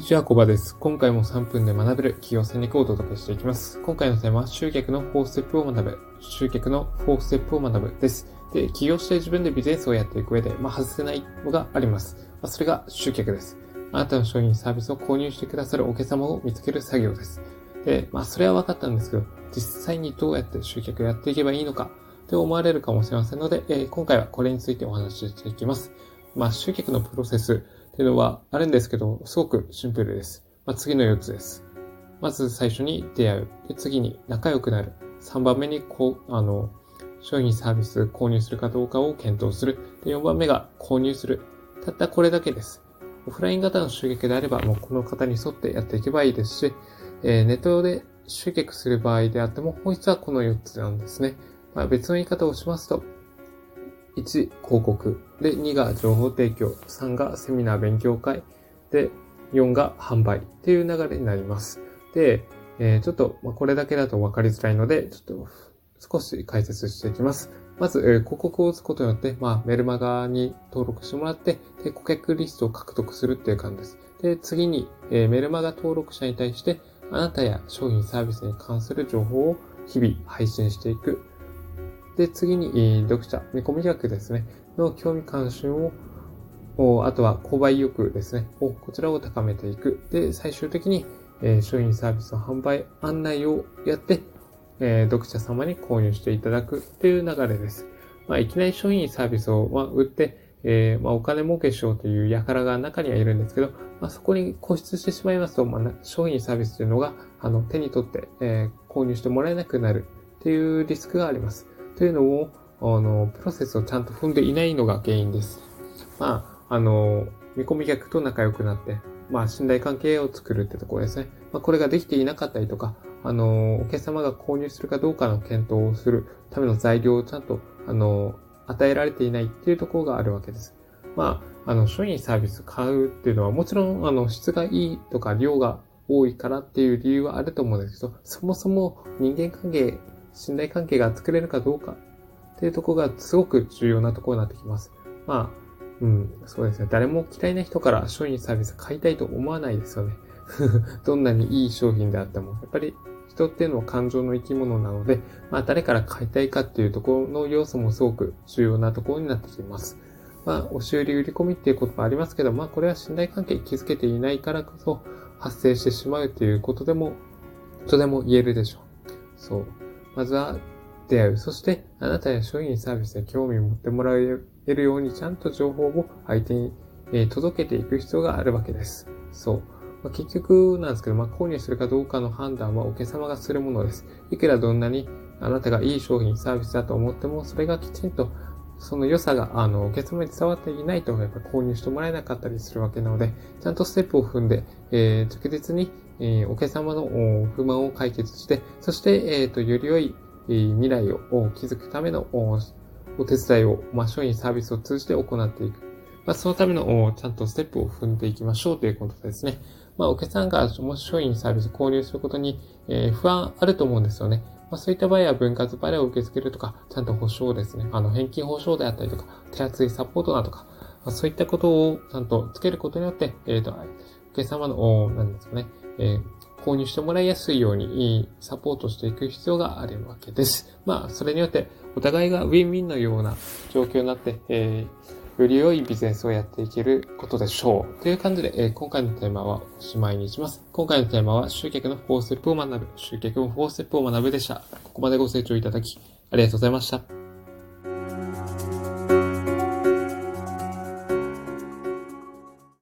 にちは、コバです。今回も3分で学べる企業戦略をお届けしていきます。今回のテーマは、集客の4ステップを学ぶ。集客の4ステップを学ぶです。で、起業して自分でビジネスをやっていく上で、まあ、外せないのがあります。まあ、それが集客です。あなたの商品サービスを購入してくださるお客様を見つける作業です。で、まあ、それは分かったんですけど、実際にどうやって集客をやっていけばいいのか、と思われるかもしれませんので、えー、今回はこれについてお話ししていきます。まあ、集客のプロセスっていうのはあるんですけど、すごくシンプルです。まあ、次の4つです。まず最初に出会う。で次に仲良くなる。3番目にこう、あの、商品サービス購入するかどうかを検討する。で4番目が購入する。たったこれだけです。オフライン型の集客であれば、もうこの方に沿ってやっていけばいいですし、えー、ネットで集客する場合であっても、本質はこの4つなんですね。まあ、別の言い方をしますと、1、広告。で、2が情報提供。3がセミナー勉強会。で、4が販売っていう流れになります。で、えー、ちょっと、まあ、これだけだと分かりづらいので、ちょっと少し解説していきます。まず、えー、広告を打つことによって、まあ、メルマガに登録してもらって、で、顧客リストを獲得するっていう感じです。で、次に、えー、メルマガ登録者に対して、あなたや商品サービスに関する情報を日々配信していく。で、次に、読者、見込み客ですね、の興味関心を、あとは購買意欲ですね、こちらを高めていく。で、最終的に、え商品サービスの販売案内をやって、え読者様に購入していただくっていう流れです。まあ、いきなり商品サービスを、ま売って、えー、まあ、お金儲けしようという輩が中にはいるんですけど、まあ、そこに固執してしまいますと、まあ、商品サービスというのが、あの、手に取って、え、購入してもらえなくなるっていうリスクがあります。というのを、あの、プロセスをちゃんと踏んでいないのが原因です。まあ、あの、見込み客と仲良くなって、まあ、信頼関係を作るってところですね。まあ、これができていなかったりとか、あの、お客様が購入するかどうかの検討をするための材料をちゃんと、あの、与えられていないっていうところがあるわけです。まあ、あの、商品サービス買うっていうのは、もちろん、あの、質がいいとか量が多いからっていう理由はあると思うんですけど、そもそも人間関係信頼関係が作れるかどうかっていうところがすごく重要なところになってきます。まあ、うん、そうですね。誰も嫌いな人から商品サービス買いたいと思わないですよね。どんなにいい商品であっても。やっぱり人っていうのは感情の生き物なので、まあ誰から買いたいかっていうところの要素もすごく重要なところになってきます。まあ、押し売り売り込みっていうこともありますけど、まあこれは信頼関係築けていないからこそ発生してしまうっていうことでも、とても言えるでしょう。そう。まずは出会う。そして、あなたや商品サービスに興味を持ってもらえるように、ちゃんと情報を相手に、届けていく必要があるわけです。そう。まあ、結局なんですけど、まあ、購入するかどうかの判断はお客様がするものです。いくらどんなにあなたがいい商品、サービスだと思っても、それがきちんとその良さが、あの、お客様に伝わっていないと、やっぱ購入してもらえなかったりするわけなので、ちゃんとステップを踏んで、えー、着実に、え、お客様の不満を解決して、そして、えっ、と、より良い、未来を築くためのお手伝いを、まあ、商品サービスを通じて行っていく。まあ、そのためのちゃんとステップを踏んでいきましょうということですね。まあ、お客さんがもし商品サービスを購入することに、え、不安あると思うんですよね。まあ、そういった場合は分割払いを受け付けるとか、ちゃんと保証ですね。あの、返金保証であったりとか、手厚いサポートだとか、まあ、そういったことをちゃんとつけることによって、えっ、ー、と、お客様の、なんですかね、えー、購入してもらいやすいようにサポートしていく必要があるわけです。まあ、それによってお互いがウィンウィンのような状況になって、えー、より良いビジネスをやっていけることでしょう。という感じで、えー、今回のテーマはおしまいにします。今回のテーマは集客の4ステップを学ぶ。集客の4ステップを学ぶでした。ここまでご清聴いただき、ありがとうございました。